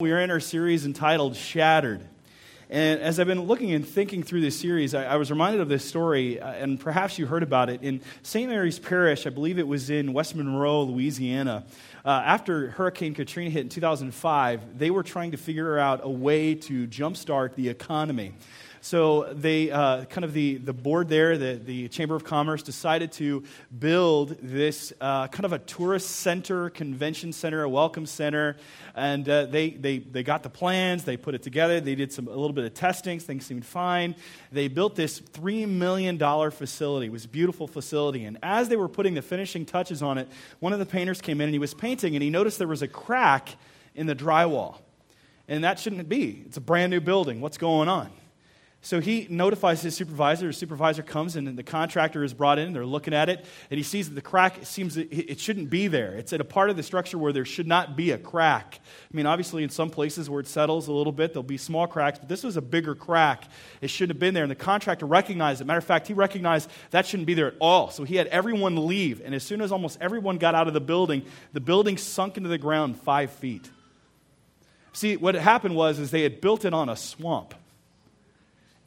We are in our series entitled Shattered. And as I've been looking and thinking through this series, I, I was reminded of this story, uh, and perhaps you heard about it. In St. Mary's Parish, I believe it was in West Monroe, Louisiana, uh, after Hurricane Katrina hit in 2005, they were trying to figure out a way to jumpstart the economy. So they uh, kind of the, the board there, the, the Chamber of Commerce, decided to build this uh, kind of a tourist center, convention center, a welcome center, and uh, they, they, they got the plans, they put it together, they did some a little bit of testing, things seemed fine. They built this three million dollar facility. It was a beautiful facility, and as they were putting the finishing touches on it, one of the painters came in and he was painting, and he noticed there was a crack in the drywall, and that shouldn't be. It's a brand new building. What's going on? So he notifies his supervisor. His supervisor comes and the contractor is brought in. They're looking at it, and he sees that the crack seems it shouldn't be there. It's at a part of the structure where there should not be a crack. I mean, obviously, in some places where it settles a little bit, there'll be small cracks, but this was a bigger crack. It shouldn't have been there, and the contractor recognized it. Matter of fact, he recognized that shouldn't be there at all. So he had everyone leave, and as soon as almost everyone got out of the building, the building sunk into the ground five feet. See, what happened was is they had built it on a swamp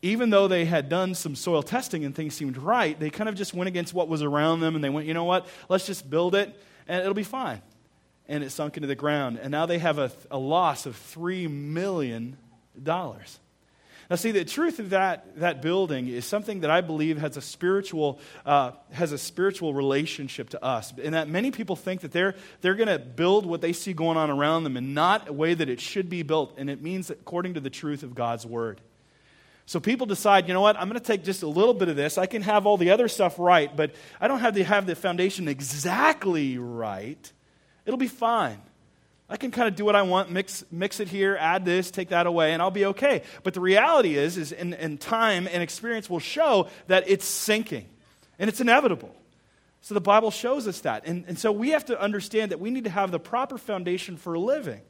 even though they had done some soil testing and things seemed right, they kind of just went against what was around them and they went, you know what, let's just build it and it'll be fine. And it sunk into the ground. And now they have a, a loss of $3 million. Now, see, the truth of that, that building is something that I believe has a spiritual, uh, has a spiritual relationship to us. In that many people think that they're, they're going to build what they see going on around them and not a way that it should be built. And it means according to the truth of God's word. So people decide, you know what, I'm going to take just a little bit of this. I can have all the other stuff right, but I don't have to have the foundation exactly right. It'll be fine. I can kind of do what I want, mix, mix it here, add this, take that away, and I'll be okay. But the reality is, is in, in time and experience will show that it's sinking, and it's inevitable. So the Bible shows us that. And, and so we have to understand that we need to have the proper foundation for living.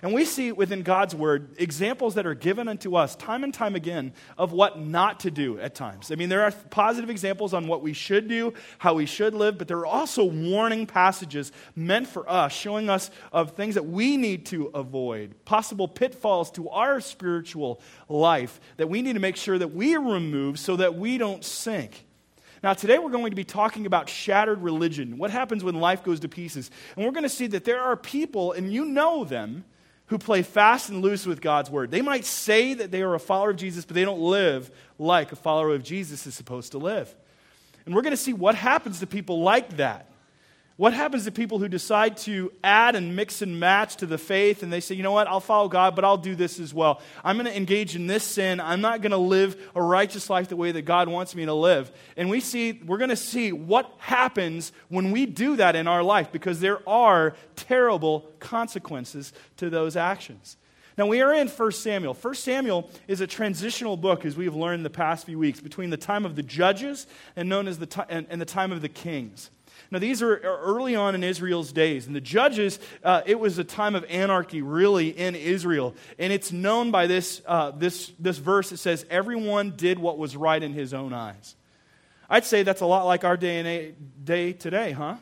And we see within God's word examples that are given unto us time and time again of what not to do at times. I mean, there are positive examples on what we should do, how we should live, but there are also warning passages meant for us, showing us of things that we need to avoid, possible pitfalls to our spiritual life that we need to make sure that we remove so that we don't sink. Now, today we're going to be talking about shattered religion. What happens when life goes to pieces? And we're going to see that there are people, and you know them, who play fast and loose with God's word. They might say that they are a follower of Jesus, but they don't live like a follower of Jesus is supposed to live. And we're going to see what happens to people like that. What happens to people who decide to add and mix and match to the faith and they say, you know what, I'll follow God, but I'll do this as well. I'm going to engage in this sin. I'm not going to live a righteous life the way that God wants me to live. And we see, we're going to see what happens when we do that in our life because there are terrible consequences to those actions. Now, we are in 1 Samuel. 1 Samuel is a transitional book, as we have learned the past few weeks, between the time of the judges and known as the, t- and, and the time of the kings. Now, these are early on in Israel's days. And the judges, uh, it was a time of anarchy, really, in Israel. And it's known by this, uh, this, this verse that says, Everyone did what was right in his own eyes. I'd say that's a lot like our day, and a, day today, huh?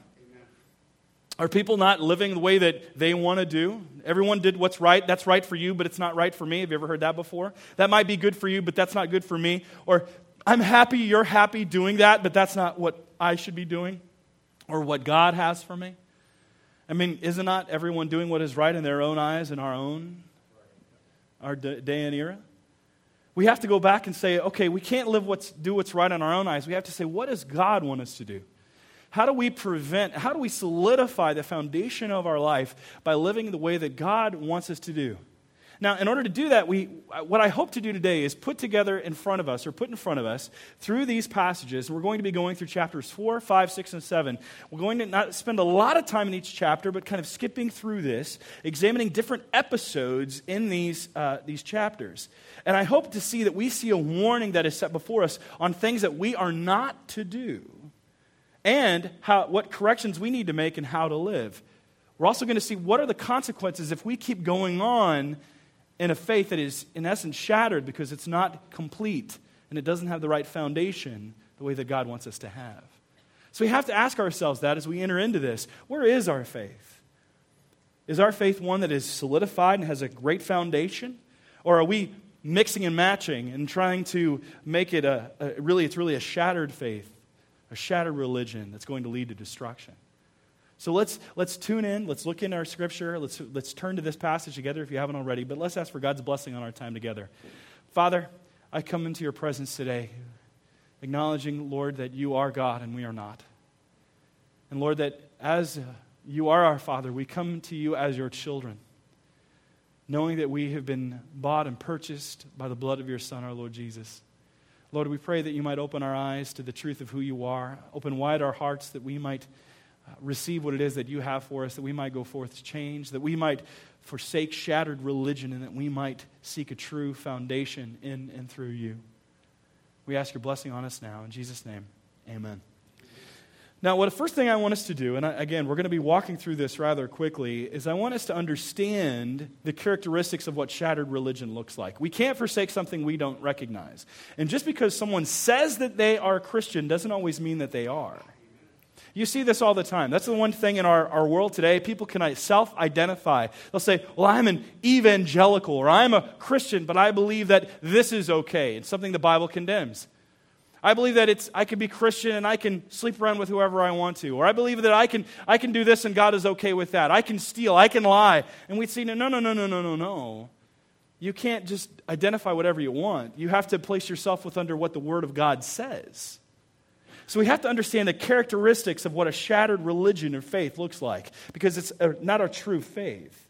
Are people not living the way that they want to do? Everyone did what's right. That's right for you, but it's not right for me. Have you ever heard that before? That might be good for you, but that's not good for me. Or I'm happy you're happy doing that, but that's not what I should be doing or what God has for me? I mean, isn't not everyone doing what is right in their own eyes in our own our day and era? We have to go back and say, okay, we can't live what's, do what's right in our own eyes. We have to say, what does God want us to do? How do we prevent, how do we solidify the foundation of our life by living the way that God wants us to do? Now, in order to do that, we, what I hope to do today is put together in front of us, or put in front of us, through these passages, we're going to be going through chapters 4, 5, 6, and 7. We're going to not spend a lot of time in each chapter, but kind of skipping through this, examining different episodes in these, uh, these chapters. And I hope to see that we see a warning that is set before us on things that we are not to do, and how, what corrections we need to make and how to live. We're also going to see what are the consequences if we keep going on in a faith that is, in essence, shattered because it's not complete and it doesn't have the right foundation the way that God wants us to have. So we have to ask ourselves that as we enter into this where is our faith? Is our faith one that is solidified and has a great foundation? Or are we mixing and matching and trying to make it a, a really, it's really a shattered faith, a shattered religion that's going to lead to destruction? So let's, let's tune in. Let's look in our scripture. Let's, let's turn to this passage together if you haven't already. But let's ask for God's blessing on our time together. Father, I come into your presence today, acknowledging, Lord, that you are God and we are not. And Lord, that as you are our Father, we come to you as your children, knowing that we have been bought and purchased by the blood of your Son, our Lord Jesus. Lord, we pray that you might open our eyes to the truth of who you are, open wide our hearts that we might uh, Uh, receive what it is that you have for us, that we might go forth to change, that we might forsake shattered religion, and that we might seek a true foundation in and through you. We ask your blessing on us now. In Jesus' name, amen. Now, what the first thing I want us to do, and I, again, we're going to be walking through this rather quickly, is I want us to understand the characteristics of what shattered religion looks like. We can't forsake something we don't recognize. And just because someone says that they are Christian doesn't always mean that they are. You see this all the time. That's the one thing in our, our world today. People can uh, self identify. They'll say, Well, I'm an evangelical or I'm a Christian, but I believe that this is okay. It's something the Bible condemns. I believe that it's, I can be Christian and I can sleep around with whoever I want to. Or I believe that I can, I can do this and God is okay with that. I can steal. I can lie. And we'd see, no, no, no, no, no, no, no. You can't just identify whatever you want. You have to place yourself with under what the Word of God says. So we have to understand the characteristics of what a shattered religion or faith looks like because it's not a true faith.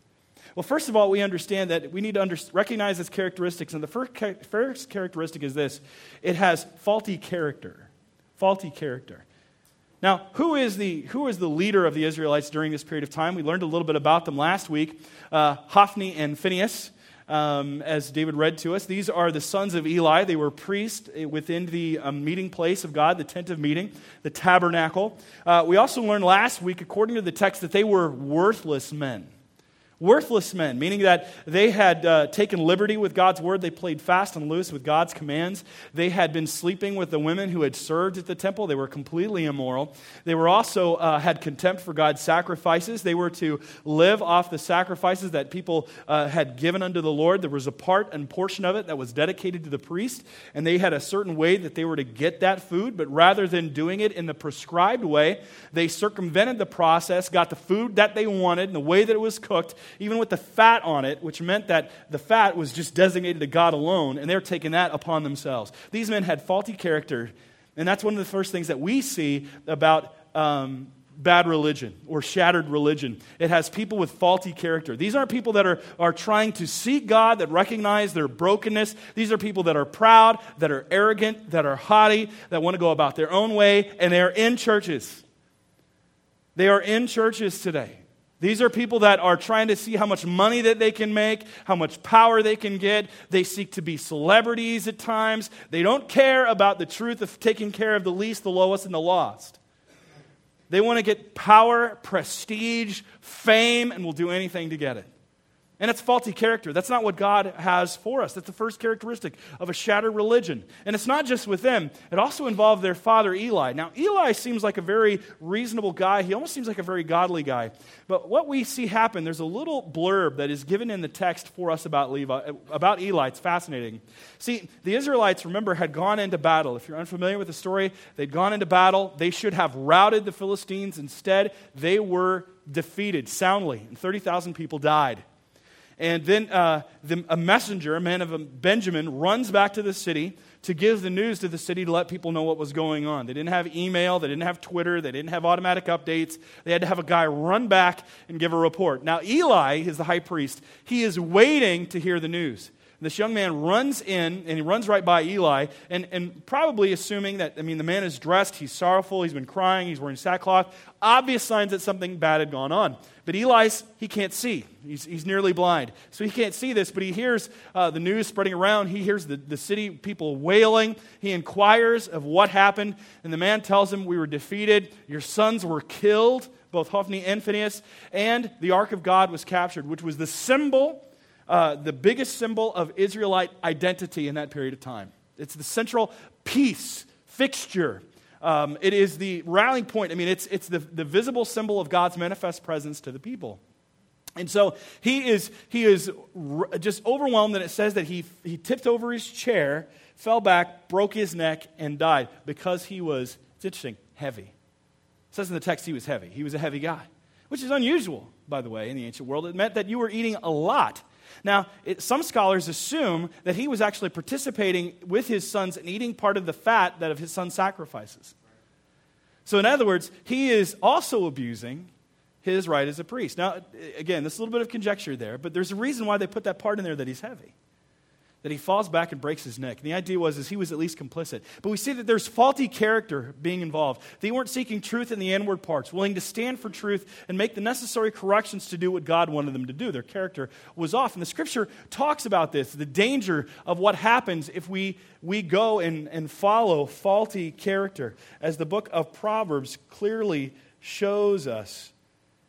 Well, first of all, we understand that we need to under, recognize its characteristics. And the first, first characteristic is this it has faulty character. Faulty character. Now, who is, the, who is the leader of the Israelites during this period of time? We learned a little bit about them last week uh, Hophni and Phinehas um, as David read to us. These are the sons of Eli. They were priests within the um, meeting place of God, the tent of meeting, the tabernacle. Uh, we also learned last week, according to the text, that they were worthless men. Worthless men, meaning that they had uh, taken liberty with God's word. They played fast and loose with God's commands. They had been sleeping with the women who had served at the temple. They were completely immoral. They were also uh, had contempt for God's sacrifices. They were to live off the sacrifices that people uh, had given unto the Lord. There was a part and portion of it that was dedicated to the priest, and they had a certain way that they were to get that food. But rather than doing it in the prescribed way, they circumvented the process, got the food that they wanted, and the way that it was cooked even with the fat on it, which meant that the fat was just designated to God alone, and they're taking that upon themselves. These men had faulty character, and that's one of the first things that we see about um, bad religion or shattered religion. It has people with faulty character. These aren't people that are, are trying to seek God, that recognize their brokenness. These are people that are proud, that are arrogant, that are haughty, that want to go about their own way, and they are in churches. They are in churches today. These are people that are trying to see how much money that they can make, how much power they can get. They seek to be celebrities at times. They don't care about the truth of taking care of the least, the lowest, and the lost. They want to get power, prestige, fame, and will do anything to get it. And it's faulty character. That's not what God has for us. That's the first characteristic of a shattered religion. And it's not just with them, it also involved their father, Eli. Now, Eli seems like a very reasonable guy. He almost seems like a very godly guy. But what we see happen, there's a little blurb that is given in the text for us about, Levi, about Eli. It's fascinating. See, the Israelites, remember, had gone into battle. If you're unfamiliar with the story, they'd gone into battle. They should have routed the Philistines. Instead, they were defeated soundly, and 30,000 people died. And then uh, the, a messenger, a man of Benjamin, runs back to the city to give the news to the city to let people know what was going on. They didn't have email, they didn't have Twitter, they didn't have automatic updates. They had to have a guy run back and give a report. Now, Eli is the high priest. He is waiting to hear the news. This young man runs in and he runs right by Eli, and, and probably assuming that, I mean, the man is dressed, he's sorrowful, he's been crying, he's wearing sackcloth. Obvious signs that something bad had gone on. But Eli's, he can't see. He's, he's nearly blind. So he can't see this, but he hears uh, the news spreading around. He hears the, the city people wailing. He inquires of what happened, and the man tells him, We were defeated. Your sons were killed, both Hophni and Phinehas, and the ark of God was captured, which was the symbol uh, the biggest symbol of Israelite identity in that period of time. It's the central piece, fixture. Um, it is the rallying point. I mean, it's, it's the, the visible symbol of God's manifest presence to the people. And so he is, he is just overwhelmed, and it says that he, he tipped over his chair, fell back, broke his neck, and died because he was, it's interesting, heavy. It says in the text he was heavy. He was a heavy guy, which is unusual, by the way, in the ancient world. It meant that you were eating a lot. Now, it, some scholars assume that he was actually participating with his sons and eating part of the fat that of his son's sacrifices. So, in other words, he is also abusing his right as a priest. Now, again, there's a little bit of conjecture there, but there's a reason why they put that part in there that he's heavy. That he falls back and breaks his neck. And the idea was is he was at least complicit. But we see that there's faulty character being involved. They weren't seeking truth in the inward parts, willing to stand for truth and make the necessary corrections to do what God wanted them to do. Their character was off. And the scripture talks about this, the danger of what happens if we, we go and, and follow faulty character. As the book of Proverbs clearly shows us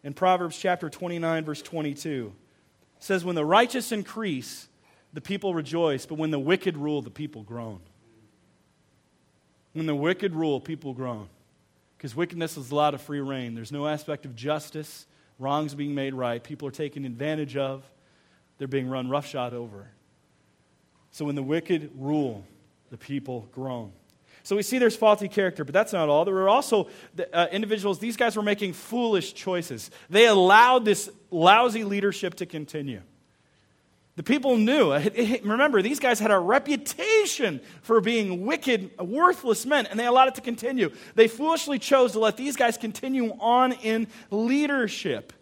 in Proverbs chapter 29, verse 22. It says, When the righteous increase, the people rejoice, but when the wicked rule, the people groan. When the wicked rule, people groan. Because wickedness is a lot of free reign. There's no aspect of justice, wrongs being made right, people are taken advantage of, they're being run roughshod over. So when the wicked rule, the people groan. So we see there's faulty character, but that's not all. There were also uh, individuals, these guys were making foolish choices. They allowed this lousy leadership to continue. The people knew. Remember, these guys had a reputation for being wicked, worthless men, and they allowed it to continue. They foolishly chose to let these guys continue on in leadership.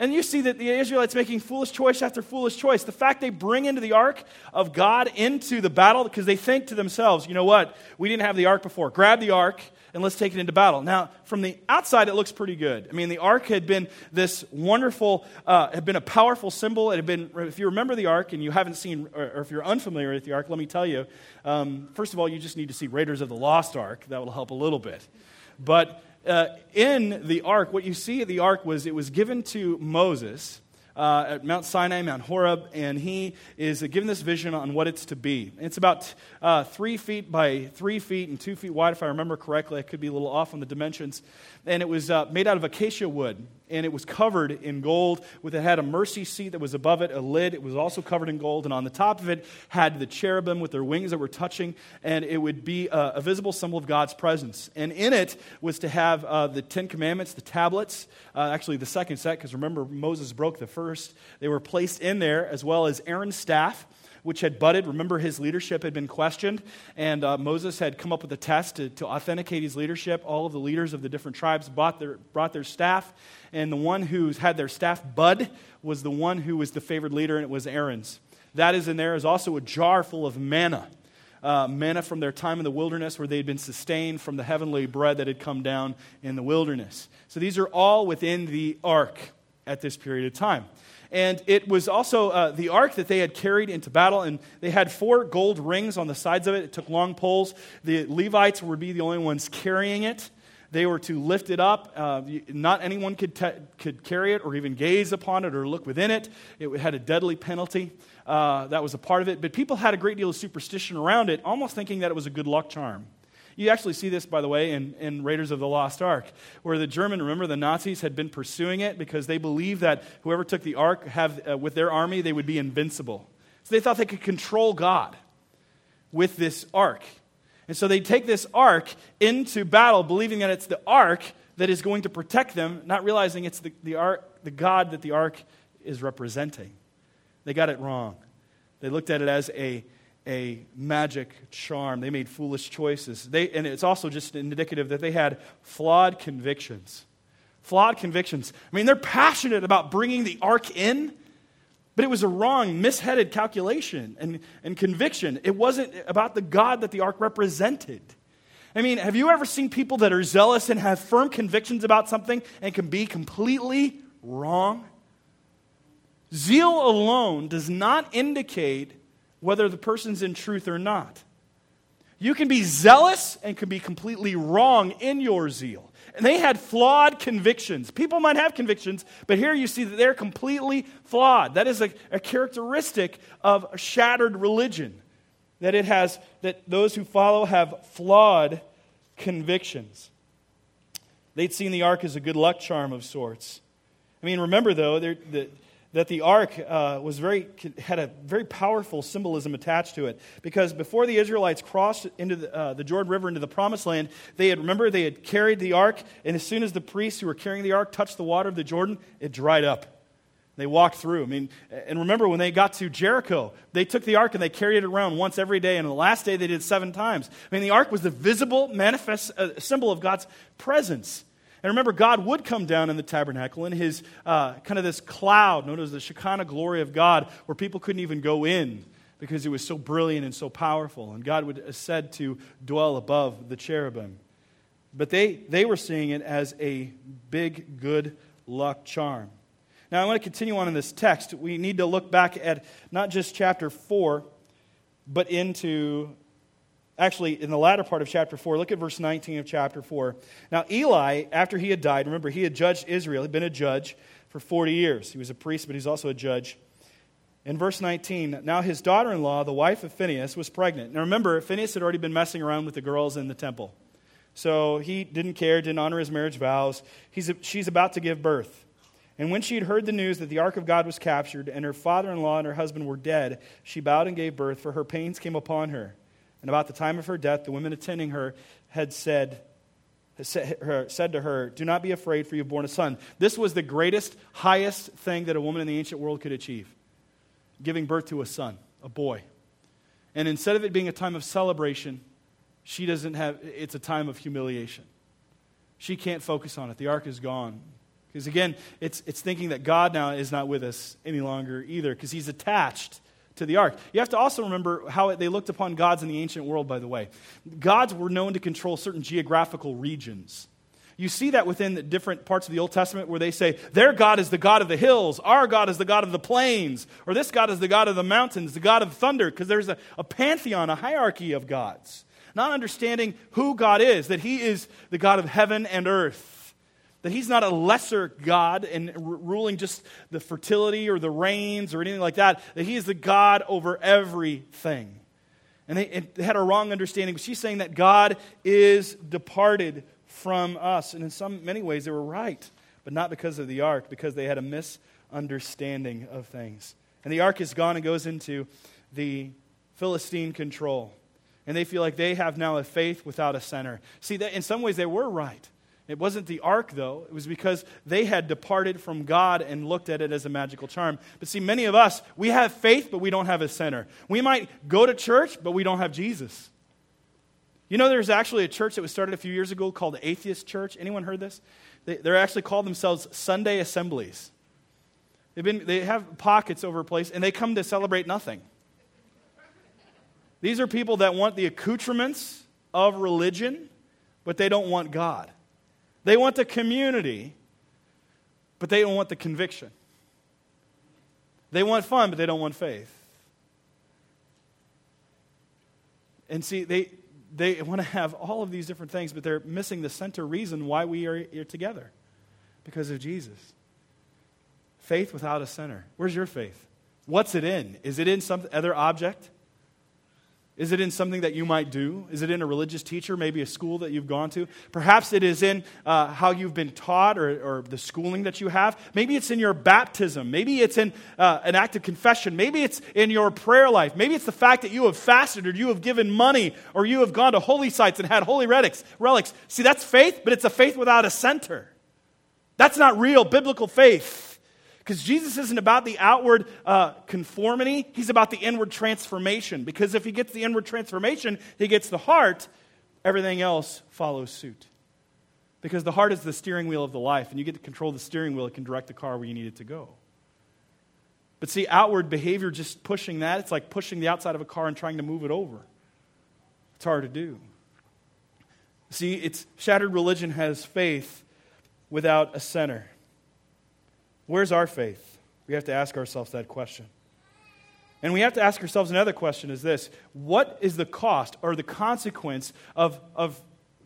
And you see that the Israelites making foolish choice after foolish choice. The fact they bring into the ark of God into the battle because they think to themselves, you know what? We didn't have the ark before. Grab the ark and let's take it into battle. Now, from the outside, it looks pretty good. I mean, the ark had been this wonderful, uh, had been a powerful symbol. It had been, if you remember the ark and you haven't seen, or, if you're unfamiliar with the ark, let me tell you. Um, first of all, you just need to see Raiders of the Lost Ark. That will help a little bit. But uh, in the ark, what you see at the ark was it was given to Moses uh, at Mount Sinai, Mount Horeb, and he is given this vision on what it's to be. It's about uh, three feet by three feet and two feet wide, if I remember correctly. I could be a little off on the dimensions. And it was uh, made out of acacia wood, and it was covered in gold. With it had a mercy seat that was above it, a lid. It was also covered in gold, and on the top of it had the cherubim with their wings that were touching, and it would be a, a visible symbol of God's presence. And in it was to have uh, the Ten Commandments, the tablets, uh, actually the second set, because remember Moses broke the first. They were placed in there, as well as Aaron's staff which had budded. Remember, his leadership had been questioned, and uh, Moses had come up with a test to, to, authenticate his leadership. All of the leaders of the different tribes brought their, brought their staff, and the one who had their staff bud was the one who was the favored leader, and it was Aaron's. That is in there is also a jar full of manna. Uh, manna from their time in the wilderness where they had been sustained from the heavenly bread that had come down in the wilderness. So these are all within the ark at this period of time. And it was also uh, the ark that they had carried into battle, and they had four gold rings on the sides of it. It took long poles. The Levites would be the only ones carrying it. They were to lift it up. Uh, not anyone could, could carry it or even gaze upon it or look within it. It had a deadly penalty. Uh, that was a part of it. But people had a great deal of superstition around it, almost thinking that it was a good luck charm. You actually see this, by the way, in, in Raiders of the Lost Ark, where the German, remember, the Nazis had been pursuing it because they believed that whoever took the ark have, uh, with their army, they would be invincible. So they thought they could control God with this ark. And so they take this ark into battle, believing that it's the ark that is going to protect them, not realizing it's the, the, ark, the God that the ark is representing. They got it wrong. They looked at it as a a magic charm. They made foolish choices. They, and it's also just indicative that they had flawed convictions. Flawed convictions. I mean, they're passionate about bringing the ark in, but it was a wrong, misheaded calculation and, and conviction. It wasn't about the God that the ark represented. I mean, have you ever seen people that are zealous and have firm convictions about something and can be completely wrong? Zeal alone does not indicate whether the person's in truth or not. You can be zealous and can be completely wrong in your zeal. And they had flawed convictions. People might have convictions, but here you see that they're completely flawed. That is a, a characteristic of a shattered religion. That it has that those who follow have flawed convictions. They'd seen the ark as a good luck charm of sorts. I mean, remember though, the, that the ark uh, was very, had a very powerful symbolism attached to it. Because before the Israelites crossed into the, uh, the, Jordan River into the promised land, they had, remember, they had carried the ark, and as soon as the priests who were carrying the ark touched the water of the Jordan, it dried up. They walked through. I mean, and remember when they got to Jericho, they took the ark and they carried it around once every day, and the last day they did seven times. I mean, the ark was the visible, manifest uh, symbol of God's presence. And remember, God would come down in the tabernacle in his uh, kind of this cloud known as the Shekinah glory of God, where people couldn't even go in because it was so brilliant and so powerful. And God would said to dwell above the cherubim. But they, they were seeing it as a big good luck charm. Now, I want to continue on in this text. We need to look back at not just chapter 4, but into actually, in the latter part of chapter 4, look at verse 19 of chapter 4. Now, Eli, after he had died, remember, he had judged Israel, he'd been a judge for 40 years. He was a priest, but he's also a judge. In verse 19, now his daughter in law, the wife of Phinehas was pregnant. Now remember, Phinehas had already been messing around with the girls in the temple. So he didn't care, didn't honor his marriage vows. He's, she's about to give birth. And when she had heard the news that the ark of God was captured and her father in law and her husband were dead, she bowed and gave birth, for her pains came upon her. And about the time of her death, the women attending her had said, said to her, Do not be afraid, for you have borne a son. This was the greatest, highest thing that a woman in the ancient world could achieve giving birth to a son, a boy. And instead of it being a time of celebration, she doesn't have, it's a time of humiliation. She can't focus on it. The ark is gone. Because again, it's, it's thinking that God now is not with us any longer either, because he's attached to the ark. You have to also remember how they looked upon gods in the ancient world, by the way. Gods were known to control certain geographical regions. You see that within the different parts of the Old Testament where they say, their God is the God of the hills, our God is the God of the plains, or this God is the God of the mountains, the God of thunder, because there's a, a pantheon, a hierarchy of gods. Not understanding who God is, that He is the God of heaven and earth that he's not a lesser God and r- ruling just the fertility or the rains or anything like that, that he is the God over everything. And they, they had a wrong understanding. She's saying that God is departed from us. And in some many ways they were right, but not because of the ark, because they had a misunderstanding of things. And the ark is gone and goes into the Philistine control. And they feel like they have now a faith without a center. See, that in some ways they were right. It wasn't the ark, though. It was because they had departed from God and looked at it as a magical charm. But see, many of us, we have faith, but we don't have a center. We might go to church, but we don't have Jesus. You know, there's actually a church that was started a few years ago called Atheist Church. Anyone heard this? They, they're actually called themselves Sunday Assemblies. They've been, they have pockets over a place, and they come to celebrate nothing. These are people that want the accoutrements of religion, but they don't want God. They want the community, but they don't want the conviction. They want fun, but they don't want faith. And see, they, they want to have all of these different things, but they're missing the center reason why we are here together because of Jesus. Faith without a center. Where's your faith? What's it in? Is it in some other object? Is it in something that you might do? Is it in a religious teacher, maybe a school that you've gone to? Perhaps it is in uh, how you've been taught or, or, the schooling that you have. Maybe it's in your baptism. Maybe it's in uh, an act of confession. Maybe it's in your prayer life. Maybe it's the fact that you have fasted or you have given money or you have gone to holy sites and had holy relics. relics. See, that's faith, but it's a faith without a center. That's not real biblical faith. Because Jesus isn't about the outward uh, conformity, he's about the inward transformation. Because if he gets the inward transformation, he gets the heart, everything else follows suit. Because the heart is the steering wheel of the life, and you get to control the steering wheel, it can direct the car where you need it to go. But see, outward behavior, just pushing that, it's like pushing the outside of a car and trying to move it over. It's hard to do. See, it's shattered religion has faith without a center. Where's our faith? We have to ask ourselves that question. And we have to ask ourselves another question is this What is the cost or the consequence of, of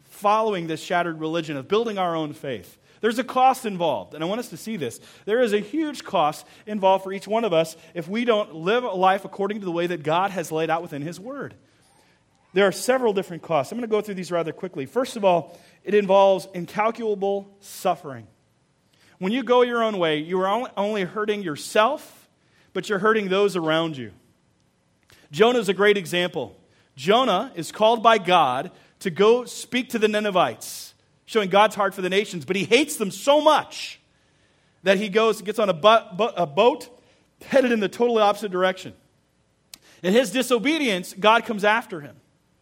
following this shattered religion, of building our own faith? There's a cost involved, and I want us to see this. There is a huge cost involved for each one of us if we don't live a life according to the way that God has laid out within His Word. There are several different costs. I'm going to go through these rather quickly. First of all, it involves incalculable suffering. When you go your own way, you are only hurting yourself, but you're hurting those around you. Jonah is a great example. Jonah is called by God to go speak to the Ninevites, showing God's heart for the nations, but he hates them so much that he goes and gets on a, bu- a boat headed in the totally opposite direction. In his disobedience, God comes after him.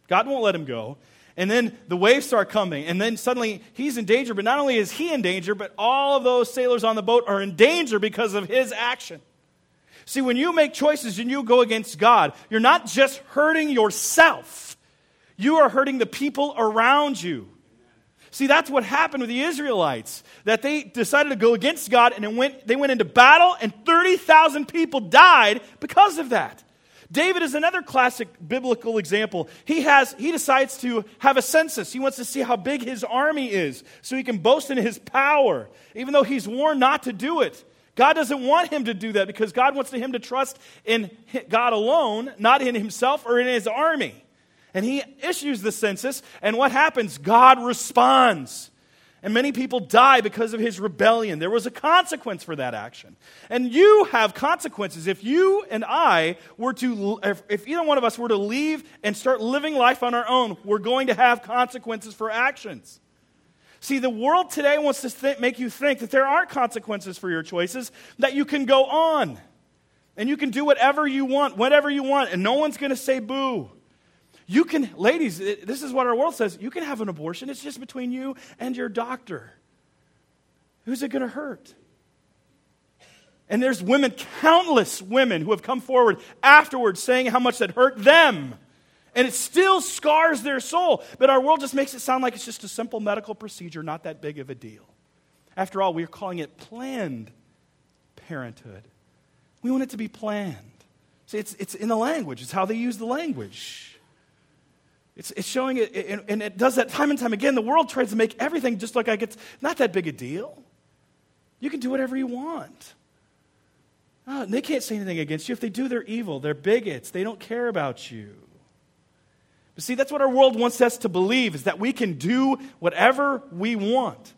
God won't let him go. And then the waves start coming, and then suddenly he's in danger. But not only is he in danger, but all of those sailors on the boat are in danger because of his action. See, when you make choices and you go against God, you're not just hurting yourself, you are hurting the people around you. See, that's what happened with the Israelites. That they decided to go against God and went, they went into battle, and 30,000 people died because of that. David is another classic biblical example. He, has, he decides to have a census. He wants to see how big his army is so he can boast in his power, even though he's warned not to do it. God doesn't want him to do that because God wants him to trust in God alone, not in himself or in his army. And he issues the census, and what happens? God responds. And many people die because of his rebellion. There was a consequence for that action. And you have consequences. If you and I were to, if either one of us were to leave and start living life on our own, we're going to have consequences for actions. See, the world today wants to th- make you think that there aren't consequences for your choices, that you can go on and you can do whatever you want, whatever you want, and no one's going to say boo. You can, ladies, this is what our world says. You can have an abortion. It's just between you and your doctor. Who's it going to hurt? And there's women, countless women, who have come forward afterwards saying how much that hurt them. And it still scars their soul. But our world just makes it sound like it's just a simple medical procedure, not that big of a deal. After all, we're calling it planned parenthood. We want it to be planned. See, it's, it's in the language, it's how they use the language. It's, it's showing it, and, it does that time and time again. The world tries to make everything just look like it's not that big a deal. You can do whatever you want. Oh, they can't say anything against you. If they do, they're evil. They're bigots. They don't care about you. But see, that's what our world wants us to believe is that we can do whatever we want.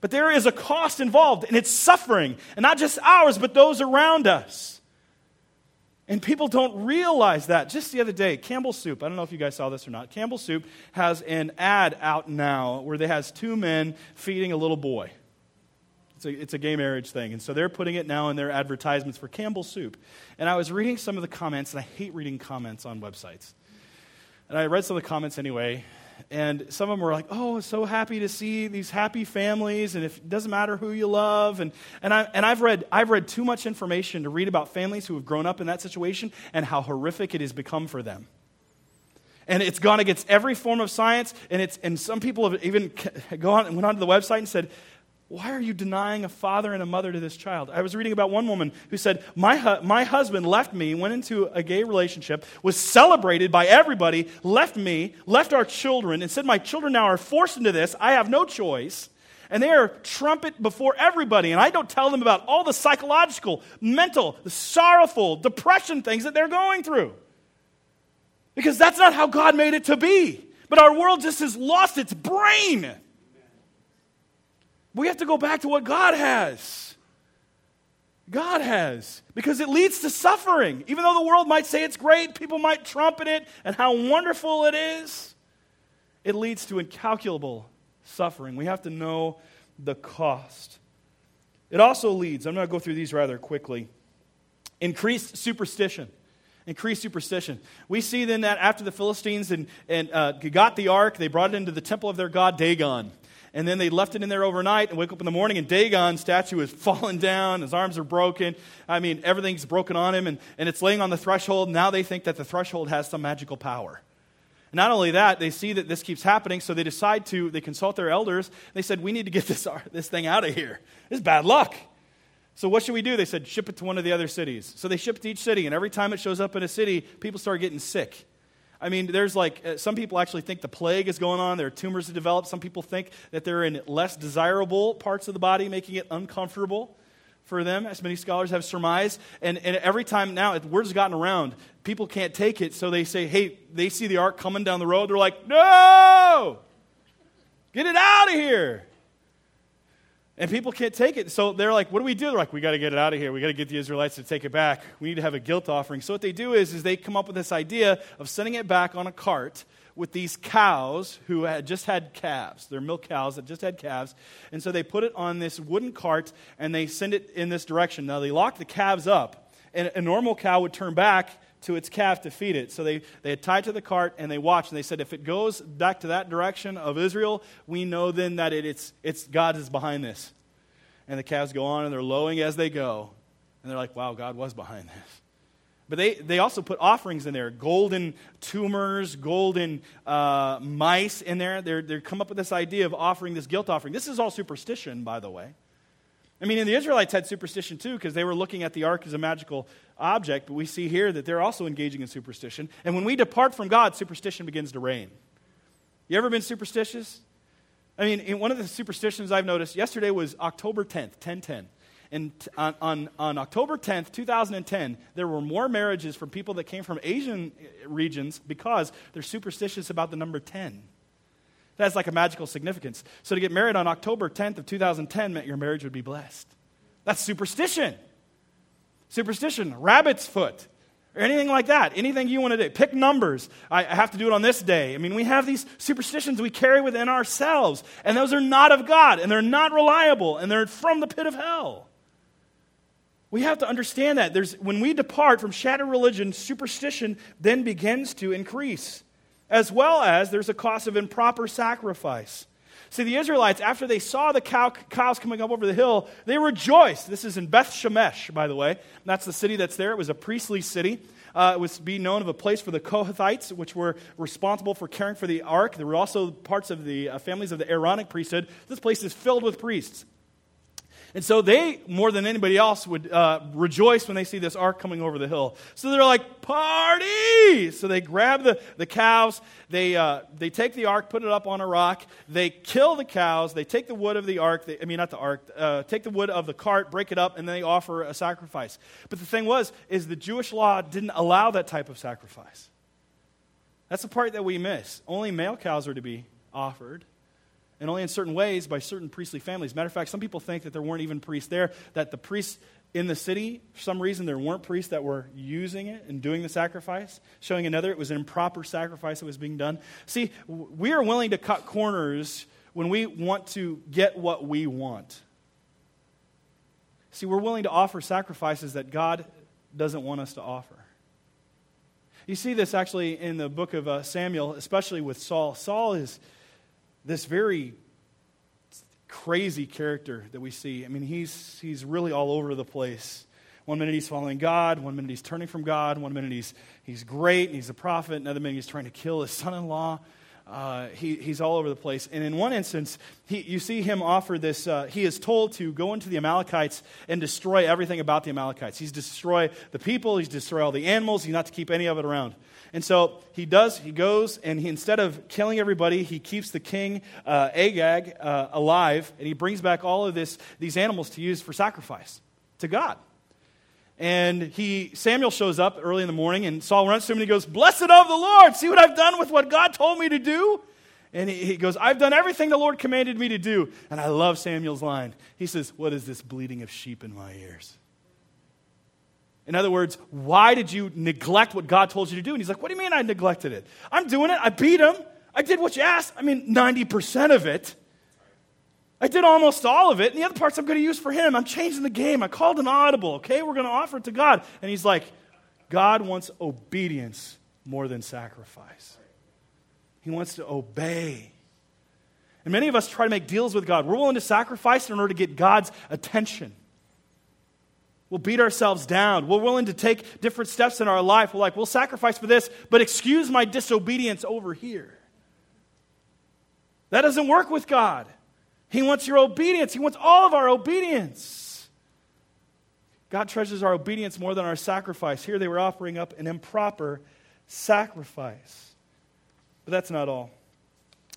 But there is a cost involved, and it's suffering, and not just ours, but those around us. And people don't realize that. Just the other day, Campbell Soup, I don't know if you guys saw this or not. Campbell Soup has an ad out now where they has two men feeding a little boy. It's a, it's a gay marriage thing. And so they're putting it now in their advertisements for Campbell Soup. And I was reading some of the comments, and I hate reading comments on websites. And I read some of the comments anyway, and some of them were like, oh, so happy to see these happy families, and if, it doesn't matter who you love. And, and, I, and I've, read, I've read too much information to read about families who have grown up in that situation and how horrific it has become for them. And it's gone against every form of science, and, it's, and some people have even gone, and went onto the website and said, why are you denying a father and a mother to this child? I was reading about one woman who said, My, hu- my husband left me, went into a gay relationship, was celebrated by everybody, left me, left our children, and said, My children now are forced into this. I have no choice. And they are trumpet before everybody. And I don't tell them about all the psychological, mental, sorrowful, depression things that they're going through. Because that's not how God made it to be. But our world just has lost its brain. We have to go back to what God has. God has. Because it leads to suffering. Even though the world might say it's great, people might trumpet it and how wonderful it is, it leads to incalculable suffering. We have to know the cost. It also leads, I'm going to go through these rather quickly, increased superstition increased superstition. We see then that after the Philistines and, and uh, got the ark, they brought it into the temple of their god Dagon and then they left it in there overnight and wake up in the morning and Dagon's statue is fallen down, his arms are broken. I mean, everything's broken on him and, and it's laying on the threshold. Now they think that the threshold has some magical power. Not only that, they see that this keeps happening, so they decide to, they consult their elders. They said, We need to get this, this thing out of here. This is bad luck. So what should we do? They said, Ship it to one of the other cities. So they ship to each city, and every time it shows up in a city, people start getting sick. I mean, there's like, uh, some people actually think the plague is going on. There are tumors that develop. Some people think that they're in less desirable parts of the body, making it uncomfortable for them, as many scholars have surmised. And, and every time now, word's gotten around, people can't take it, so they say, hey, they see the ark coming down the road. They're like, no! Get it out of here! And people can't take it. So they're like, what do we do? They're like, we got to get it out of here. We got to get the Israelites to take it back. We need to have a guilt offering. So what they do is, is they come up with this idea of sending it back on a cart with these cows who had just had calves. They're milk cows that just had calves. And so they put it on this wooden cart and they send it in this direction. Now they lock the calves up. And a normal cow would turn back to its calf to feed it. So they, they had tied to the cart and they watched and they said, if it goes back to that direction of Israel, we know then that it, it's, it's God is behind this. And the calves go on and they're lowing as they go. And they're like, wow, God was behind this. But they, they also put offerings in there golden tumors, golden uh, mice in there. They're, they come up with this idea of offering this guilt offering. This is all superstition, by the way. I mean, and the Israelites had superstition too because they were looking at the ark as a magical object, but we see here that they're also engaging in superstition. And when we depart from God, superstition begins to reign. You ever been superstitious? I mean, one of the superstitions I've noticed, yesterday was October 10th, 1010. And on, on, on, October 10th, 2010, there were more marriages from people that came from Asian eh, regions because they're superstitious about the number 10. That has like a magical significance. So to get married on October 10th of 2010 meant your marriage would be blessed. That's superstition. Superstition, rabbit's foot, or anything like that. Anything you want to do. Pick numbers. I have to do it on this day. I mean, we have these superstitions we carry within ourselves, and those are not of God, and they're not reliable, and they're from the pit of hell. We have to understand that. There's, when we depart from shattered religion, superstition then begins to increase, as well as there's a cost of improper sacrifice. See, the Israelites, after they saw the cow, cows coming up over the hill, they rejoiced. This is in Beth Shemesh, by the way. That's the city that's there. It was a priestly city. Uh, it was be known of a place for the Kohathites, which were responsible for caring for the ark. There were also parts of the uh, families of the Aaronic priesthood. This place is filled with priests. And so they, more than anybody else, would uh, rejoice when they see this ark coming over the hill. So they're like, party! So they grab the, the cows, they, uh, they take the ark, put it up on a rock, they kill the cows, they take the wood of the ark, they, I mean, not the ark, uh, take the wood of the cart, break it up, and then they offer a sacrifice. But the thing was, is the Jewish law didn't allow that type of sacrifice. That's the part that we miss. Only male cows are to be offered and only in certain ways by certain priestly families. Matter of fact, some people think that there weren't even priests there, that the priests in the city, for some reason, there weren't priests that were using it and doing the sacrifice, showing another it was an improper sacrifice that was being done. See, we are willing to cut corners when we want to get what we want. See, we're willing to offer sacrifices that God doesn't want us to offer. You see this actually in the book of uh, Samuel, especially with Saul. Saul is this very crazy character that we see. I mean, he's, he's really all over the place. One minute he's following God, one minute he's turning from God, one minute he's, he's great and he's a prophet, another minute he's trying to kill his son in law. Uh, he, he's all over the place. And in one instance, he, you see him offer this. Uh, he is told to go into the Amalekites and destroy everything about the Amalekites. He's destroy the people, he's destroy all the animals, he's not to keep any of it around. And so he does, he goes, and he, instead of killing everybody, he keeps the king uh, Agag uh, alive, and he brings back all of this, these animals to use for sacrifice to God. And he, Samuel shows up early in the morning, and Saul runs to him and he goes, Blessed of the Lord, see what I've done with what God told me to do? And he, he goes, I've done everything the Lord commanded me to do. And I love Samuel's line. He says, What is this bleating of sheep in my ears? In other words, why did you neglect what God told you to do? And he's like, What do you mean I neglected it? I'm doing it. I beat him. I did what you asked. I mean, 90% of it. I did almost all of it. And the other parts I'm going to use for him. I'm changing the game. I called an audible. Okay, we're going to offer it to God. And he's like, God wants obedience more than sacrifice. He wants to obey. And many of us try to make deals with God. We're willing to sacrifice in order to get God's attention. We'll beat ourselves down. We're willing to take different steps in our life. We're like, we'll sacrifice for this, but excuse my disobedience over here. That doesn't work with God. He wants your obedience, He wants all of our obedience. God treasures our obedience more than our sacrifice. Here they were offering up an improper sacrifice. But that's not all.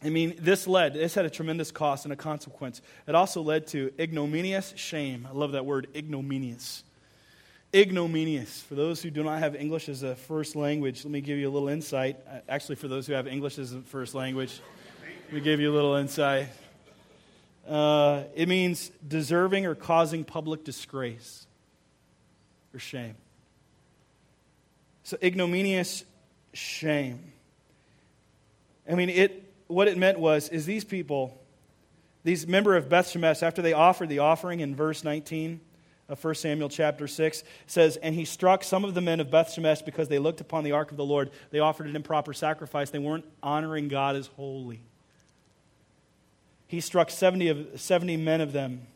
I mean, this led, this had a tremendous cost and a consequence. It also led to ignominious shame. I love that word, ignominious. Ignominious. For those who do not have English as a first language, let me give you a little insight. Uh, actually, for those who have English as a first language, let me give you a little insight. Uh, it means deserving or causing public disgrace or shame. So, ignominious shame. I mean, it, what it meant was, is these people, these member of Beth Shemesh, after they offered the offering in verse 19 of 1 Samuel chapter 6, says, And he struck some of the men of Beth Shemesh because they looked upon the ark of the Lord. They offered an improper sacrifice. They weren't honoring God as holy. He struck 70, of, 70 men of them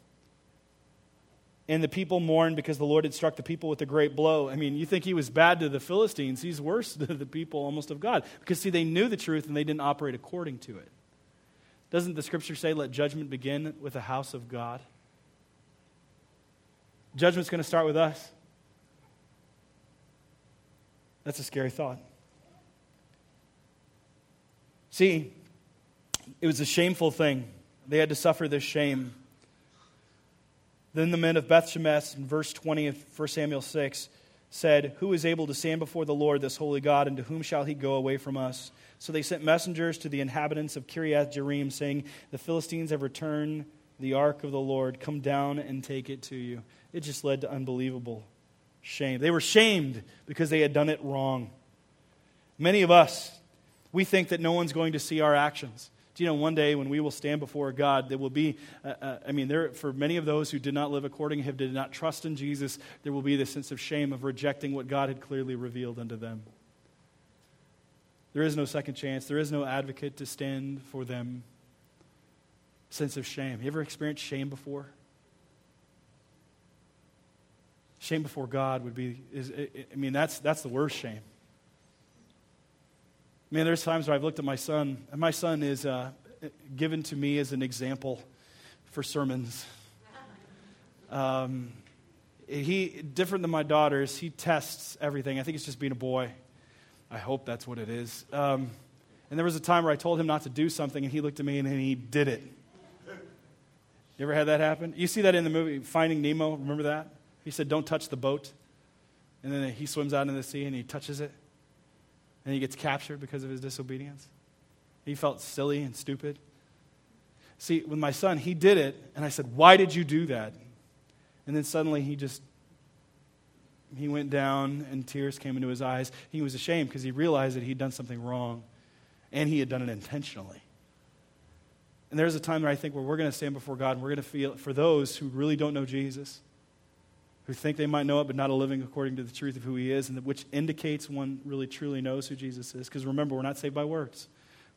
and the people mourned because the Lord had struck the people with a great blow. I mean, you think he was bad to the Philistines, he's worse to the people almost of God. Because, see, they knew the truth and they didn't operate according to it. Doesn't the scripture say, let judgment begin with the house of God? Judgment's going to start with us. That's a scary thought. See, it was a shameful thing. They had to suffer this shame. Then the men of Beth Shemesh, in verse 20 of 1 Samuel 6, said, Who is able to stand before the Lord, this holy God, and to whom shall he go away from us? So they sent messengers to the inhabitants of Kiriath Jearim, saying, The Philistines have returned the ark of the Lord. Come down and take it to you. It just led to unbelievable shame. They were shamed because they had done it wrong. Many of us, we think that no one's going to see our actions. Do you know one day when we will stand before God, there will be, uh, uh, I mean, there, for many of those who did not live according to did not trust in Jesus, there will be this sense of shame of rejecting what God had clearly revealed unto them. There is no second chance, there is no advocate to stand for them. Sense of shame. You ever experienced shame before? Shame before God would be, is, I mean, that's, that's the worst shame. Man, there's times where I've looked at my son, and my son is uh, given to me as an example for sermons. Um, he different than my daughters. He tests everything. I think it's just being a boy. I hope that's what it is. Um, and there was a time where I told him not to do something, and he looked at me and he did it. You ever had that happen? You see that in the movie Finding Nemo. Remember that? He said, "Don't touch the boat," and then he swims out in the sea and he touches it and he gets captured because of his disobedience. He felt silly and stupid. See, with my son, he did it, and I said, Why did you do that? And then suddenly he just he went down and tears came into his eyes. He was ashamed because he realized that he'd done something wrong and he had done it intentionally. And there's a time that I think where we're going to stand before God and we're going to feel for those who really don't know Jesus, who think they might know it but not a living according to the truth of who he is, and which indicates one really truly knows who Jesus is. Because remember, we're not saved by works,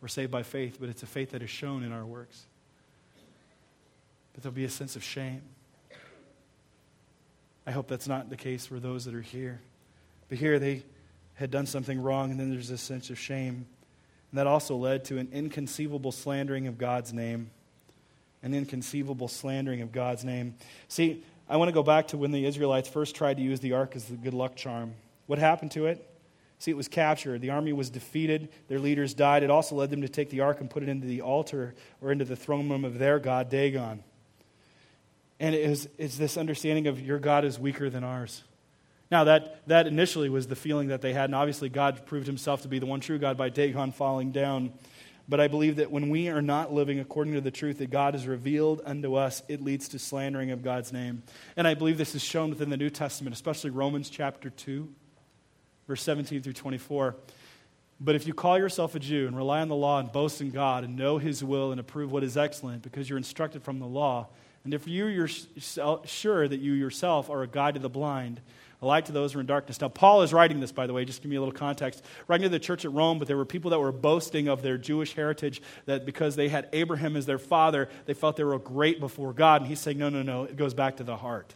we're saved by faith, but it's a faith that is shown in our works. But there'll be a sense of shame. I hope that's not the case for those that are here. But here they had done something wrong, and then there's this sense of shame. And that also led to an inconceivable slandering of God's name. An inconceivable slandering of God's name. See, I want to go back to when the Israelites first tried to use the ark as the good luck charm. What happened to it? See, it was captured. The army was defeated. Their leaders died. It also led them to take the ark and put it into the altar or into the throne room of their god, Dagon. And it is, it's this understanding of your God is weaker than ours. Now, that, that initially was the feeling that they had, and obviously God proved himself to be the one true God by Dagon falling down. But I believe that when we are not living according to the truth that God has revealed unto us, it leads to slandering of God's name. And I believe this is shown within the New Testament, especially Romans chapter 2, verse 17 through 24. But if you call yourself a Jew and rely on the law and boast in God and know his will and approve what is excellent because you're instructed from the law, and if you are sure that you yourself are a guide to the blind, a light to those who are in darkness. Now, Paul is writing this, by the way, just give me a little context. Writing to the church at Rome, but there were people that were boasting of their Jewish heritage, that because they had Abraham as their father, they felt they were great before God. And he's saying, no, no, no, it goes back to the heart.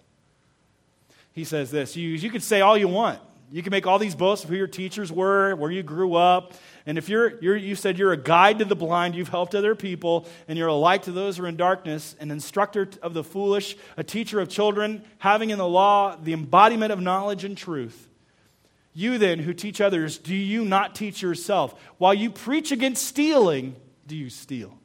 He says this You, you can say all you want. You can make all these boasts of who your teachers were, where you grew up. And if you're, you're, you said you're a guide to the blind, you've helped other people, and you're a light to those who are in darkness, an instructor of the foolish, a teacher of children, having in the law the embodiment of knowledge and truth. You then, who teach others, do you not teach yourself? While you preach against stealing, do you steal?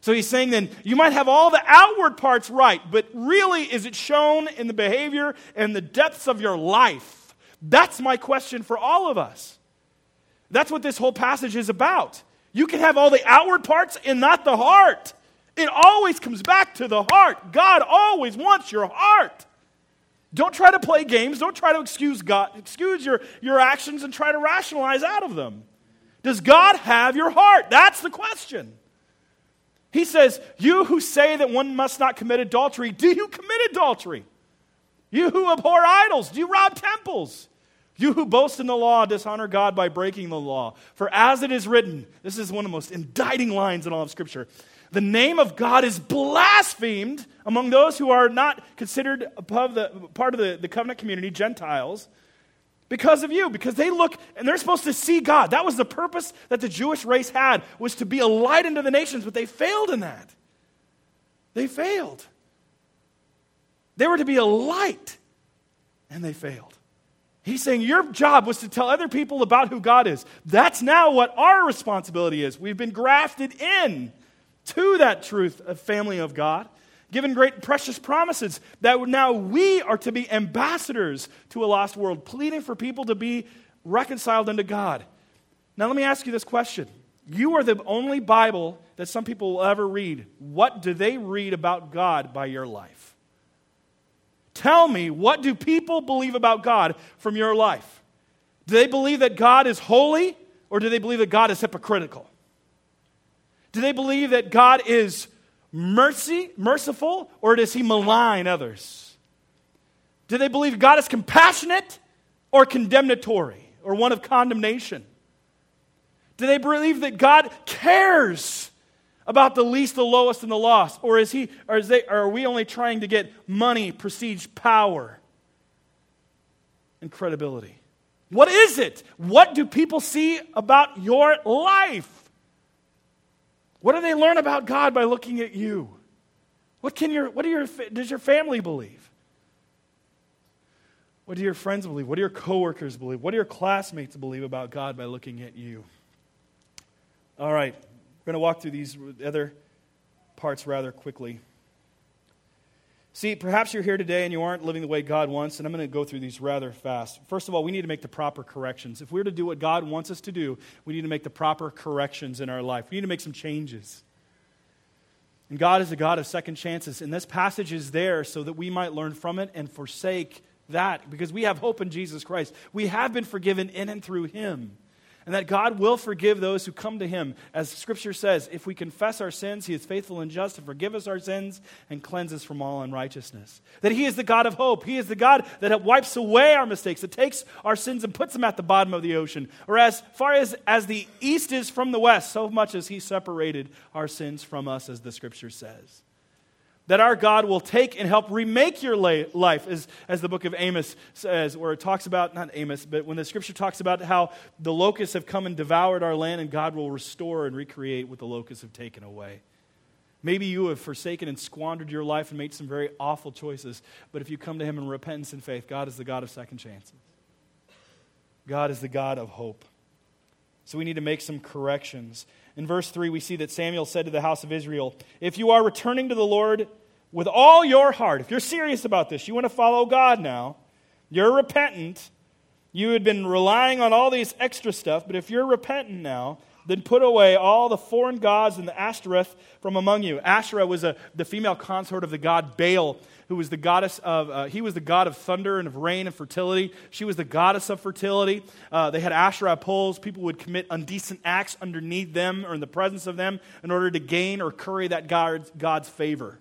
So he's saying then, you might have all the outward parts right, but really, is it shown in the behavior and the depths of your life? That's my question for all of us. That's what this whole passage is about. You can have all the outward parts and not the heart. It always comes back to the heart. God always wants your heart. Don't try to play games. Don't try to excuse God, excuse your, your actions and try to rationalize out of them. Does God have your heart? That's the question. He says, You who say that one must not commit adultery, do you commit adultery? You who abhor idols, do you rob temples? You who boast in the law dishonor God by breaking the law. For as it is written, this is one of the most indicting lines in all of Scripture the name of God is blasphemed among those who are not considered above the, part of the, the covenant community, Gentiles, because of you, because they look and they're supposed to see God. That was the purpose that the Jewish race had, was to be a light unto the nations, but they failed in that. They failed. They were to be a light, and they failed. He's saying your job was to tell other people about who God is. That's now what our responsibility is. We've been grafted in to that truth of family of God, given great and precious promises that now we are to be ambassadors to a lost world, pleading for people to be reconciled unto God. Now, let me ask you this question. You are the only Bible that some people will ever read. What do they read about God by your life? Tell me, what do people believe about God from your life? Do they believe that God is holy or do they believe that God is hypocritical? Do they believe that God is mercy, merciful, or does he malign others? Do they believe God is compassionate or condemnatory or one of condemnation? Do they believe that God cares about the least, the lowest, and the lost? Or is he or is they or are we only trying to get money, prestige, power, and credibility? What is it? What do people see about your life? What do they learn about God by looking at you? What, can your, what do your, does your family believe? What do your friends believe? What do your coworkers believe? What do your classmates believe about God by looking at you? All right, we're going to walk through these other parts rather quickly. See, perhaps you're here today and you aren't living the way God wants, and I'm going to go through these rather fast. First of all, we need to make the proper corrections. If we're to do what God wants us to do, we need to make the proper corrections in our life. We need to make some changes. And God is a God of second chances. And this passage is there so that we might learn from it and forsake that because we have hope in Jesus Christ. We have been forgiven in and through Him and that God will forgive those who come to him. As Scripture says, if we confess our sins, he is faithful and just to forgive us our sins and cleanse us from all unrighteousness. That he is the God of hope. He is the God that wipes away our mistakes, that takes our sins and puts them at the bottom of the ocean. Or as far as, as the east is from the west, so much as he separated our sins from us, as the Scripture says that our God will take and help remake your life, as, as the book of Amos says, where it talks about, not Amos, but when the scripture talks about how the locusts have come and devoured our land, and God will restore and recreate what the locusts have taken away. Maybe you have forsaken and squandered your life and made some very awful choices, but if you come to Him in repentance and faith, God is the God of second chances. God is the God of hope. So we need to make some corrections. In verse 3, we see that Samuel said to the house of Israel, If you are returning to the Lord with all your heart, if you're serious about this, you want to follow God now, you're repentant, you had been relying on all these extra stuff, but if you're repentant now, then put away all the foreign gods and the Ashtoreth from among you. Asherah was a, the female consort of the god Baal who was the goddess of, uh, he was the god of thunder and of rain and fertility. She was the goddess of fertility. Uh, they had Asherah poles. People would commit indecent acts underneath them or in the presence of them in order to gain or curry that God's, God's favor.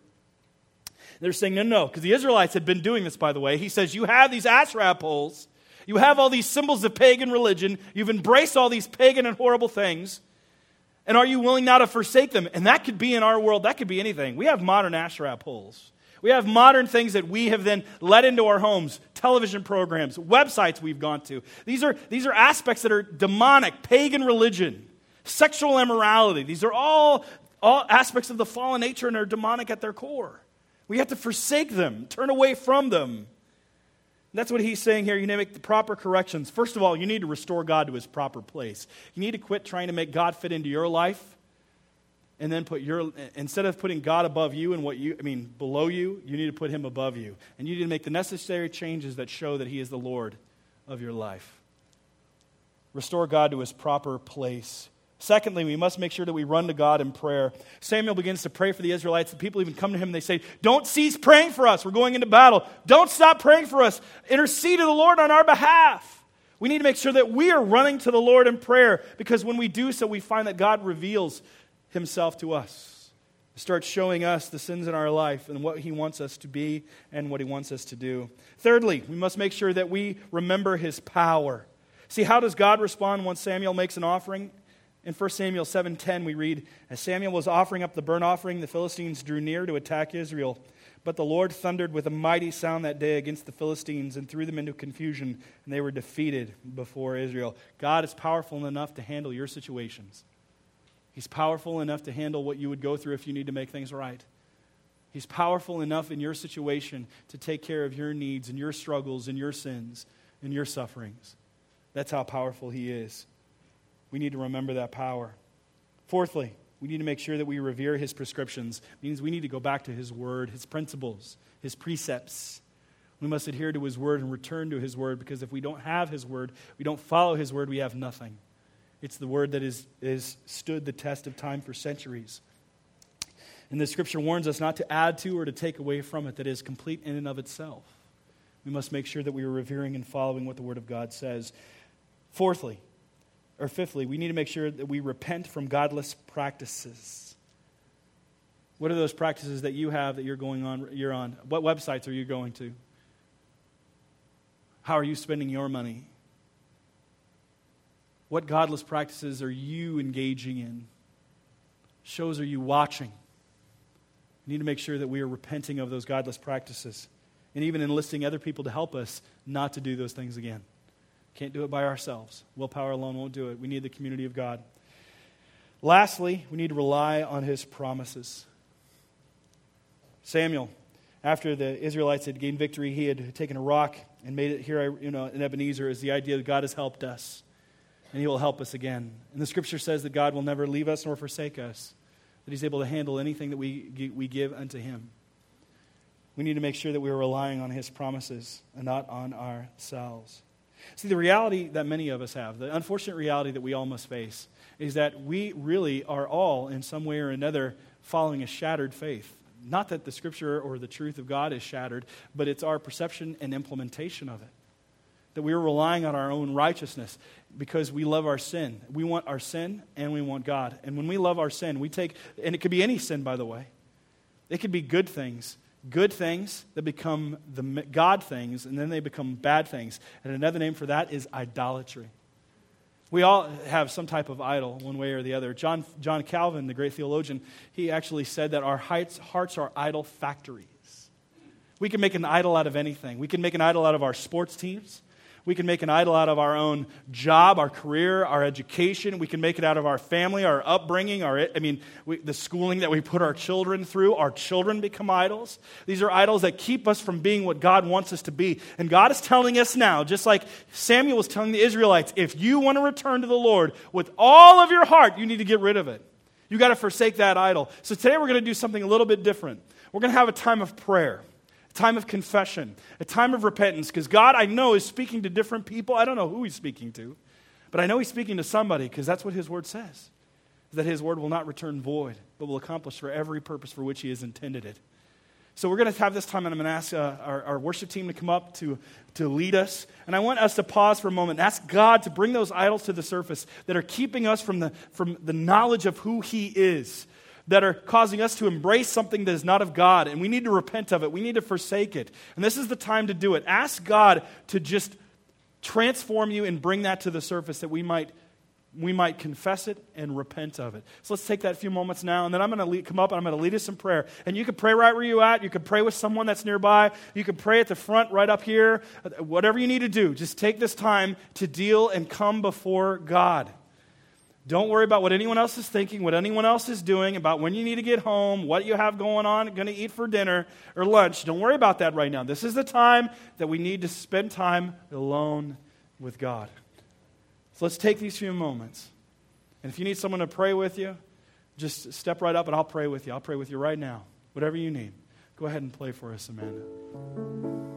They're saying, no, no, because the Israelites had been doing this, by the way. He says, You have these Asherah poles. You have all these symbols of pagan religion. You've embraced all these pagan and horrible things. And are you willing now to forsake them? And that could be in our world, that could be anything. We have modern Asherah poles. We have modern things that we have then let into our homes, television programs, websites we've gone to. These are, these are aspects that are demonic, pagan religion, sexual immorality. These are all, all aspects of the fallen nature and are demonic at their core. We have to forsake them, turn away from them. That's what he's saying here. You need to make the proper corrections. First of all, you need to restore God to his proper place. You need to quit trying to make God fit into your life and then put your instead of putting God above you and what you I mean below you, you need to put him above you. And you need to make the necessary changes that show that he is the Lord of your life. Restore God to his proper place Secondly, we must make sure that we run to God in prayer. Samuel begins to pray for the Israelites. The people even come to him and they say, Don't cease praying for us. We're going into battle. Don't stop praying for us. Intercede to the Lord on our behalf. We need to make sure that we are running to the Lord in prayer because when we do so, we find that God reveals himself to us. Starts showing us the sins in our life and what he wants us to be and what he wants us to do. Thirdly, we must make sure that we remember his power. See, how does God respond once Samuel makes an offering? In 1 Samuel 7:10 we read, as Samuel was offering up the burnt offering, the Philistines drew near to attack Israel. But the Lord thundered with a mighty sound that day against the Philistines and threw them into confusion, and they were defeated before Israel. God is powerful enough to handle your situations. He's powerful enough to handle what you would go through if you need to make things right. He's powerful enough in your situation to take care of your needs and your struggles and your sins and your sufferings. That's how powerful He is. We need to remember that power. Fourthly, we need to make sure that we revere his prescriptions. It means we need to go back to his word, his principles, his precepts. We must adhere to his word and return to his word because if we don't have his word, we don't follow his word, we have nothing. It's the word that is, is stood the test of time for centuries. And the scripture warns us not to add to or to take away from it that is complete in and of itself. We must make sure that we are revering and following what the word of God says. Fourthly, or fifthly, we need to make sure that we repent from godless practices. What are those practices that you have that you're going on you're on? What websites are you going to? How are you spending your money? What godless practices are you engaging in? Shows are you watching? We need to make sure that we are repenting of those godless practices and even enlisting other people to help us not to do those things again. Can't do it by ourselves. Willpower alone won't do it. We need the community of God. Lastly, we need to rely on his promises. Samuel, after the Israelites had gained victory, he had taken a rock and made it here you know, in Ebenezer is the idea that God has helped us and he will help us again. And the scripture says that God will never leave us nor forsake us, that he's able to handle anything that we, we give unto him. We need to make sure that we are relying on his promises and not on ourselves. See, the reality that many of us have, the unfortunate reality that we all must face, is that we really are all, in some way or another, following a shattered faith. Not that the scripture or the truth of God is shattered, but it's our perception and implementation of it. That we are relying on our own righteousness because we love our sin. We want our sin and we want God. And when we love our sin, we take, and it could be any sin, by the way, it could be good things good things that become the God things, and then they become bad things. And another name for that is idolatry. We all have some type of idol, one way or the other. John, John Calvin, the great theologian, he actually said that our hearts, hearts are idol factories. We can make an idol out of anything. We can make an idol out of our sports teams. We can make an idol out of our own job, our career, our education. We can make it out of our family, our upbringing, our, I mean, we, the schooling that we put our children through. Our children become idols. These are idols that keep us from being what God wants us to be. And God is telling us now, just like Samuel was telling the Israelites, if you want to return to the Lord with all of your heart, you need to get rid of it. You got to forsake that idol. So today we're going to do something a little bit different. We're going to have a time of prayer time of confession, a time of repentance, because God, I know, is speaking to different people. I don't know who He's speaking to, but I know He's speaking to somebody because that's what His word says that His word will not return void, but will accomplish for every purpose for which He has intended it. So we're going to have this time, and I'm going to ask uh, our, our, worship team to come up to, to lead us. And I want us to pause for a moment and ask God to bring those idols to the surface that are keeping us from the, from the knowledge of who He is that are causing us to embrace something that is not of God, and we need to repent of it. We need to forsake it. And this is the time to do it. Ask God to just transform you and bring that to the surface that we might we might confess it and repent of it. So let's take that few moments now, and then I'm going to come up and I'm going to lead us in prayer. And you can pray right where you're at. You can pray with someone that's nearby. You can pray at the front, right up here. Whatever you need to do, just take this time to deal and come before God. Don't worry about what anyone else is thinking, what anyone else is doing, about when you need to get home, what you have going on, going to eat for dinner or lunch. Don't worry about that right now. This is the time that we need to spend time alone with God. So let's take these few moments. And if you need someone to pray with you, just step right up and I'll pray with you. I'll pray with you right now. Whatever you need. Go ahead and play for us, Amanda.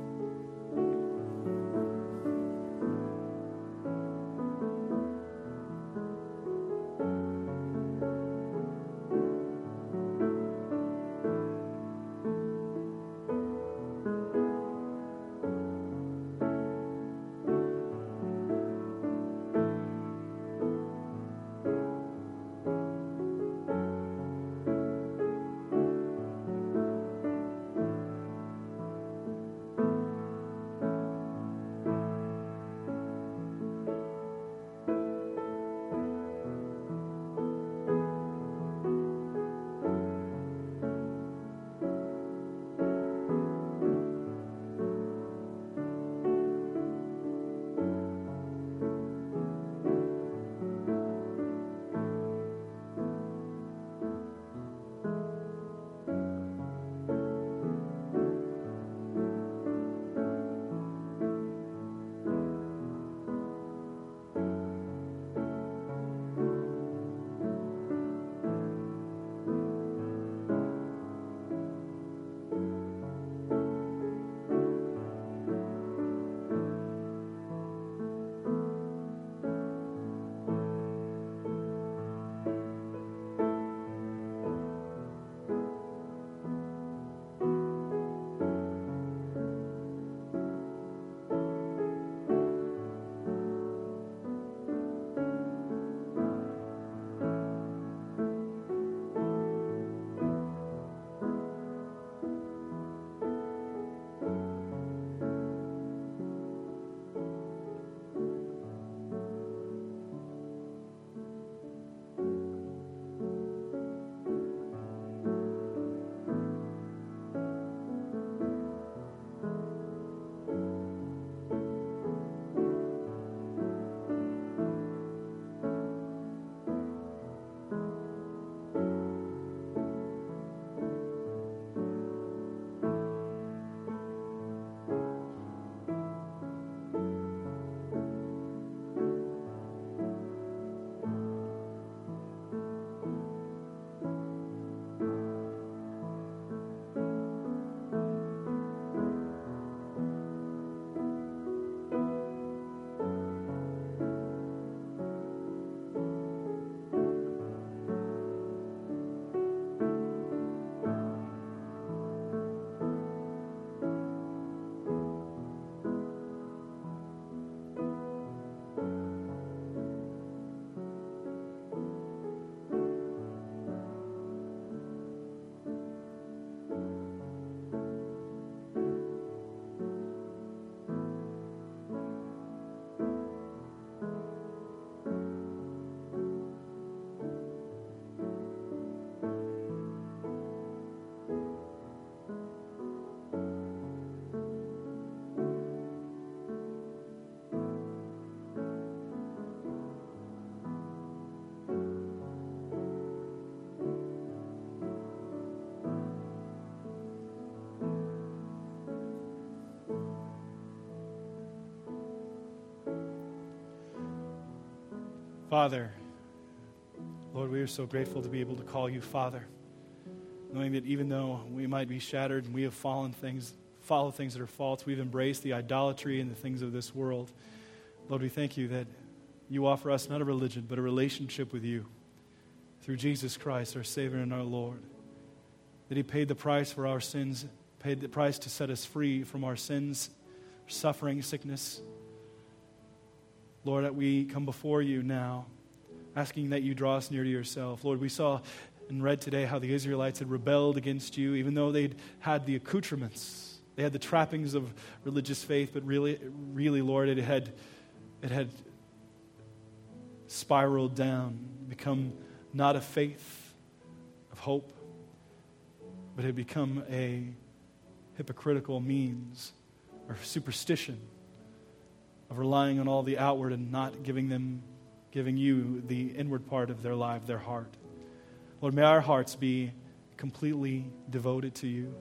Father, Lord, we are so grateful to be able to call you Father, knowing that even though we might be shattered and we have fallen things, follow things that are false, we've embraced the idolatry and the things of this world. Lord, we thank you that you offer us not a religion, but a relationship with you through Jesus Christ, our Savior and our Lord. That He paid the price for our sins, paid the price to set us free from our sins, suffering, sickness, Lord, that we come before you now, asking that you draw us near to yourself. Lord, we saw and read today how the Israelites had rebelled against you, even though they'd had the accoutrements. They had the trappings of religious faith, but really, really, Lord, it had, it had spiraled down, become not a faith of hope, but had become a hypocritical means or superstition of relying on all the outward and not giving them, giving you the inward part of their life, their heart. Lord, may our hearts be completely devoted to you.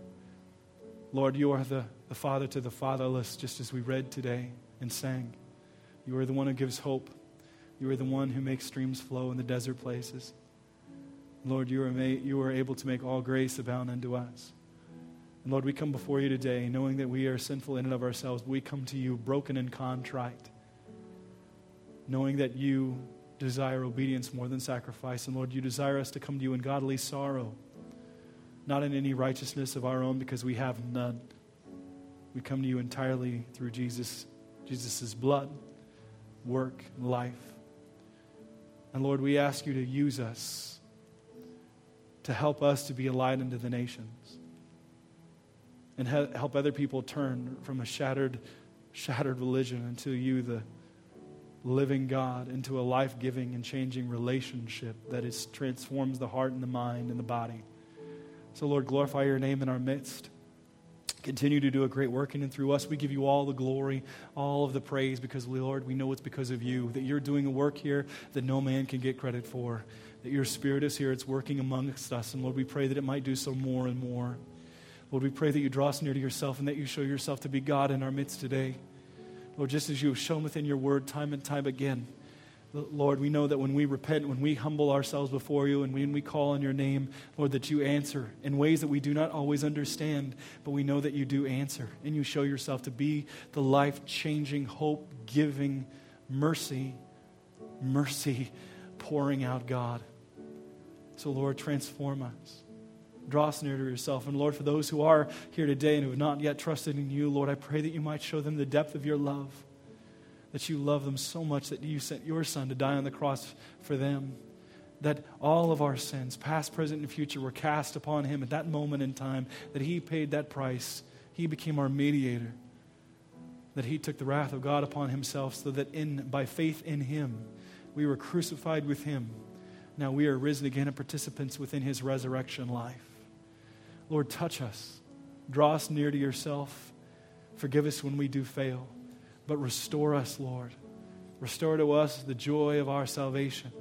Lord, you are the, the father to the fatherless, just as we read today and sang. You are the one who gives hope. You are the one who makes streams flow in the desert places. Lord, you are, ma- you are able to make all grace abound unto us. Lord, we come before you today knowing that we are sinful in and of ourselves. We come to you broken and contrite, knowing that you desire obedience more than sacrifice. And Lord, you desire us to come to you in godly sorrow, not in any righteousness of our own because we have none. We come to you entirely through Jesus, Jesus' blood, work, life. And Lord, we ask you to use us to help us to be a light unto the nations and help other people turn from a shattered, shattered religion into you, the living God, into a life giving and changing relationship that is, transforms the heart and the mind and the body. So, Lord, glorify your name in our midst. Continue to do a great work in and through us. We give you all the glory, all of the praise, because, Lord, we know it's because of you that you're doing a work here that no man can get credit for. That your spirit is here, it's working amongst us. And, Lord, we pray that it might do so more and more. Lord, we pray that you draw us near to yourself and that you show yourself to be God in our midst today. Lord, just as you have shown within your word time and time again, Lord, we know that when we repent, when we humble ourselves before you, and when we call on your name, Lord, that you answer in ways that we do not always understand, but we know that you do answer. And you show yourself to be the life changing, hope giving, mercy, mercy pouring out God. So, Lord, transform us draw us near to yourself. And Lord, for those who are here today and who have not yet trusted in you, Lord, I pray that you might show them the depth of your love, that you love them so much that you sent your Son to die on the cross for them, that all of our sins, past, present, and future, were cast upon him at that moment in time, that he paid that price. He became our mediator, that he took the wrath of God upon himself so that in, by faith in him, we were crucified with him. Now we are risen again and participants within his resurrection life. Lord, touch us. Draw us near to yourself. Forgive us when we do fail. But restore us, Lord. Restore to us the joy of our salvation.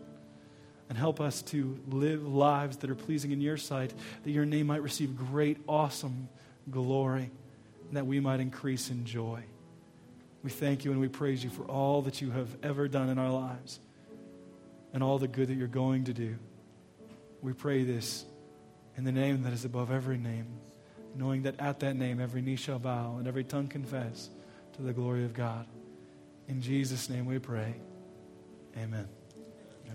And help us to live lives that are pleasing in your sight, that your name might receive great, awesome glory, and that we might increase in joy. We thank you and we praise you for all that you have ever done in our lives and all the good that you're going to do. We pray this in the name that is above every name, knowing that at that name every knee shall bow and every tongue confess to the glory of God. In Jesus' name we pray. Amen.